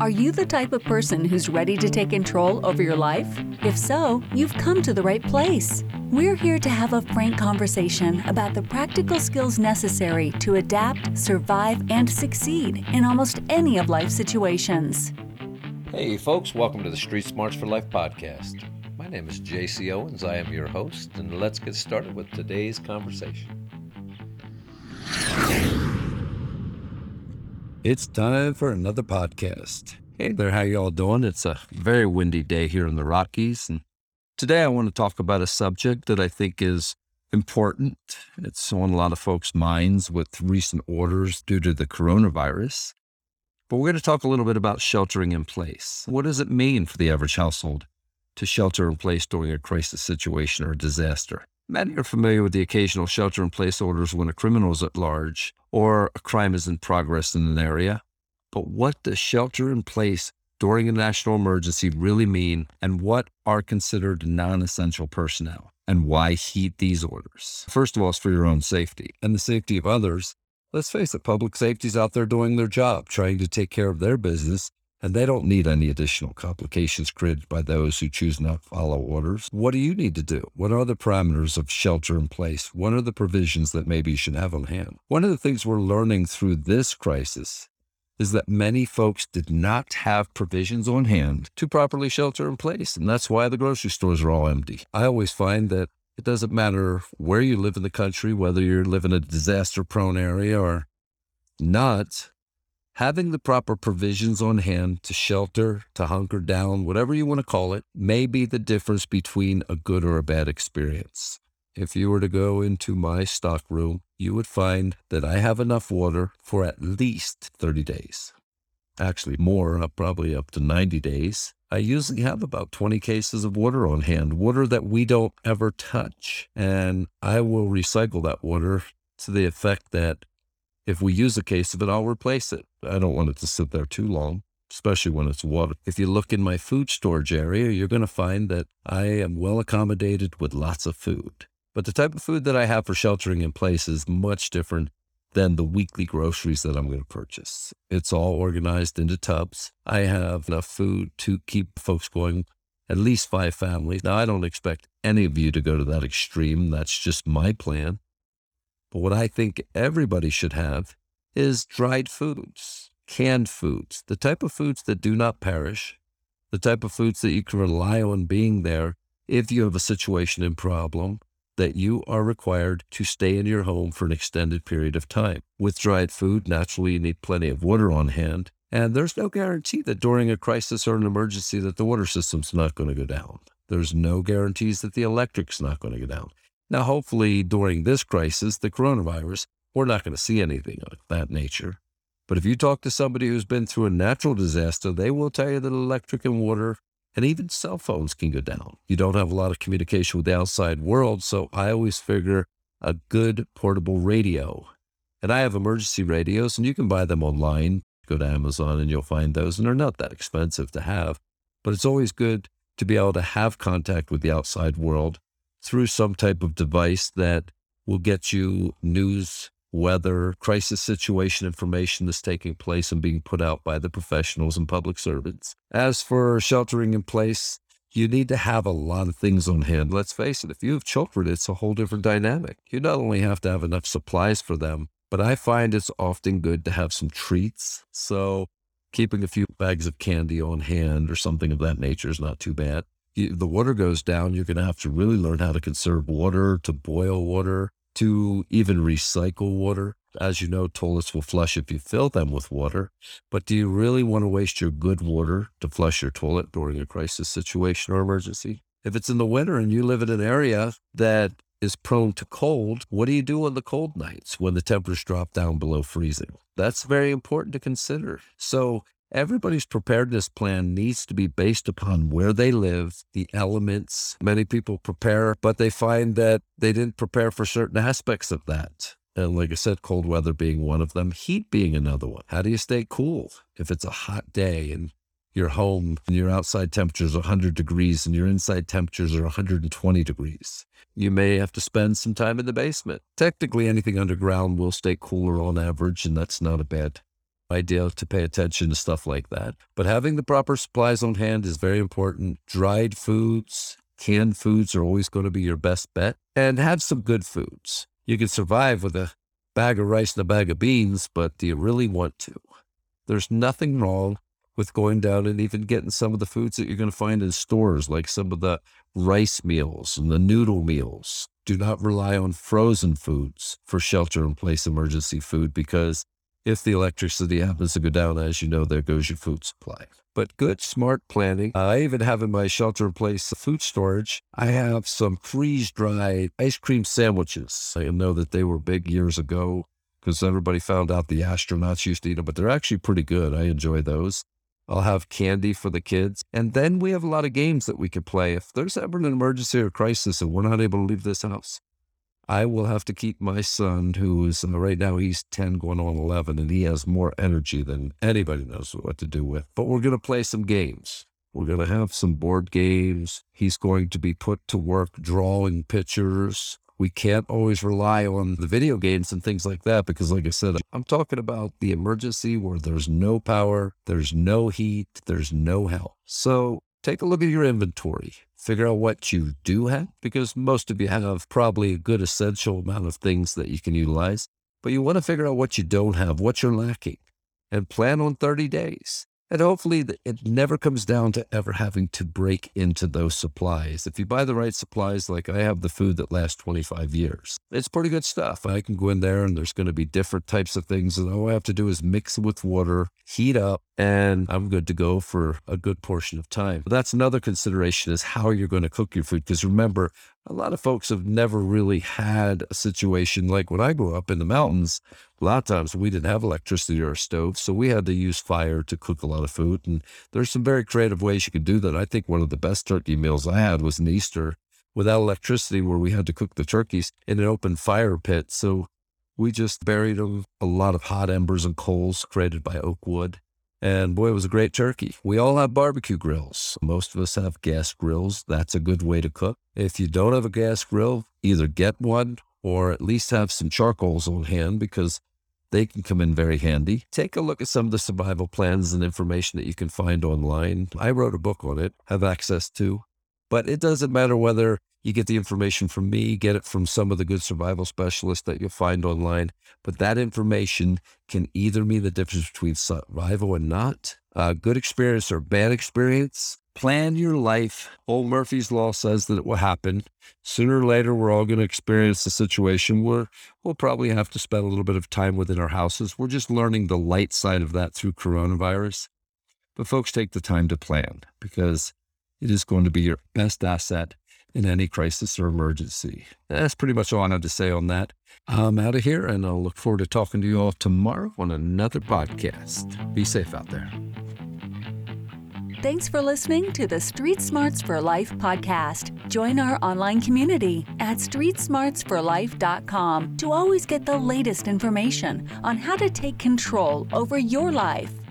Are you the type of person who's ready to take control over your life? If so, you've come to the right place. We're here to have a frank conversation about the practical skills necessary to adapt, survive, and succeed in almost any of life's situations. Hey, folks, welcome to the Street Smarts for Life podcast. My name is JC Owens. I am your host, and let's get started with today's conversation. It's time for another podcast. Hey there, how y'all doing? It's a very windy day here in the Rockies, and today I want to talk about a subject that I think is important. It's on a lot of folks' minds with recent orders due to the coronavirus. But we're going to talk a little bit about sheltering in place. What does it mean for the average household to shelter in place during a crisis situation or a disaster? Many are familiar with the occasional shelter in place orders when a criminal is at large or a crime is in progress in an area. But what does shelter in place during a national emergency really mean, and what are considered non essential personnel, and why heed these orders? First of all, it's for your own safety and the safety of others. Let's face it, public safety's out there doing their job, trying to take care of their business and they don't need any additional complications created by those who choose not to follow orders. What do you need to do? What are the parameters of shelter in place? What are the provisions that maybe you should have on hand? One of the things we're learning through this crisis is that many folks did not have provisions on hand to properly shelter in place, and that's why the grocery stores are all empty. I always find that it doesn't matter where you live in the country, whether you're living in a disaster prone area or not, Having the proper provisions on hand to shelter, to hunker down, whatever you want to call it, may be the difference between a good or a bad experience. If you were to go into my stock room, you would find that I have enough water for at least 30 days. Actually, more, uh, probably up to 90 days. I usually have about 20 cases of water on hand, water that we don't ever touch. And I will recycle that water to the effect that if we use a case of it, I'll replace it. I don't want it to sit there too long, especially when it's water. If you look in my food storage area, you're going to find that I am well accommodated with lots of food. But the type of food that I have for sheltering in place is much different than the weekly groceries that I'm going to purchase. It's all organized into tubs. I have enough food to keep folks going at least five families. Now, I don't expect any of you to go to that extreme. That's just my plan. But what I think everybody should have is dried foods, canned foods, the type of foods that do not perish, the type of foods that you can rely on being there if you have a situation and problem that you are required to stay in your home for an extended period of time. With dried food, naturally you need plenty of water on hand, and there's no guarantee that during a crisis or an emergency that the water system's not going to go down. There's no guarantees that the electric's not going to go down. Now, hopefully, during this crisis, the coronavirus, we're not going to see anything of that nature. But if you talk to somebody who's been through a natural disaster, they will tell you that electric and water and even cell phones can go down. You don't have a lot of communication with the outside world, so I always figure a good portable radio. And I have emergency radios, and you can buy them online. Go to Amazon and you'll find those, and they're not that expensive to have. But it's always good to be able to have contact with the outside world through some type of device that will get you news, weather, crisis situation information that's taking place and being put out by the professionals and public servants. As for sheltering in place, you need to have a lot of things on hand. Let's face it, if you have children, it's a whole different dynamic. You not only have to have enough supplies for them, but I find it's often good to have some treats. So keeping a few bags of candy on hand or something of that nature is not too bad the water goes down, you're going to have to really learn how to conserve water, to boil water, to even recycle water. As you know, toilets will flush if you fill them with water. But do you really want to waste your good water to flush your toilet during a crisis situation or emergency? If it's in the winter and you live in an area that is prone to cold, what do you do on the cold nights when the temperatures drop down below freezing? That's very important to consider. So Everybody's preparedness plan needs to be based upon where they live, the elements. Many people prepare, but they find that they didn't prepare for certain aspects of that. And like I said, cold weather being one of them, heat being another one. How do you stay cool if it's a hot day and you're home and your outside temperatures is 100 degrees and your inside temperatures are 120 degrees? You may have to spend some time in the basement. Technically, anything underground will stay cooler on average, and that's not a bad idea to pay attention to stuff like that. But having the proper supplies on hand is very important. Dried foods, canned foods are always going to be your best bet. And have some good foods. You can survive with a bag of rice and a bag of beans, but do you really want to? There's nothing wrong with going down and even getting some of the foods that you're going to find in stores, like some of the rice meals and the noodle meals. Do not rely on frozen foods for shelter in place emergency food because if the electricity happens to go down, as you know, there goes your food supply. But good, smart planning. I even have in my shelter in place food storage, I have some freeze dried ice cream sandwiches. I know that they were big years ago because everybody found out the astronauts used to eat them, but they're actually pretty good. I enjoy those. I'll have candy for the kids. And then we have a lot of games that we can play. If there's ever an emergency or crisis and we're not able to leave this house, I will have to keep my son, who is uh, right now he's 10 going on 11, and he has more energy than anybody knows what to do with. But we're going to play some games. We're going to have some board games. He's going to be put to work drawing pictures. We can't always rely on the video games and things like that because, like I said, I'm talking about the emergency where there's no power, there's no heat, there's no help. So take a look at your inventory figure out what you do have, because most of you have probably a good essential amount of things that you can utilize. But you want to figure out what you don't have, what you're lacking, and plan on 30 days. And hopefully, it never comes down to ever having to break into those supplies. If you buy the right supplies, like I have the food that lasts 25 years, it's pretty good stuff. I can go in there and there's going to be different types of things. And all I have to do is mix it with water, heat up, and I'm good to go for a good portion of time. That's another consideration is how you're going to cook your food. Because remember, a lot of folks have never really had a situation like when I grew up in the mountains. A lot of times we didn't have electricity or a stove, so we had to use fire to cook a lot of food. And there's some very creative ways you can do that. I think one of the best turkey meals I had was an Easter without electricity, where we had to cook the turkeys in an open fire pit. So we just buried them a lot of hot embers and coals created by oak wood. And boy, it was a great turkey. We all have barbecue grills. Most of us have gas grills. That's a good way to cook. If you don't have a gas grill, either get one or at least have some charcoals on hand because they can come in very handy. Take a look at some of the survival plans and information that you can find online. I wrote a book on it, have access to. But it doesn't matter whether you get the information from me, get it from some of the good survival specialists that you'll find online. But that information can either mean the difference between survival and not, a good experience or bad experience. Plan your life. Old Murphy's Law says that it will happen. Sooner or later, we're all going to experience a situation where we'll probably have to spend a little bit of time within our houses. We're just learning the light side of that through coronavirus. But folks, take the time to plan because it is going to be your best asset in any crisis or emergency. That's pretty much all I have to say on that. I'm out of here and I'll look forward to talking to you all tomorrow on another podcast. Be safe out there. Thanks for listening to the Street Smarts for Life podcast. Join our online community at streetsmartsforlife.com to always get the latest information on how to take control over your life.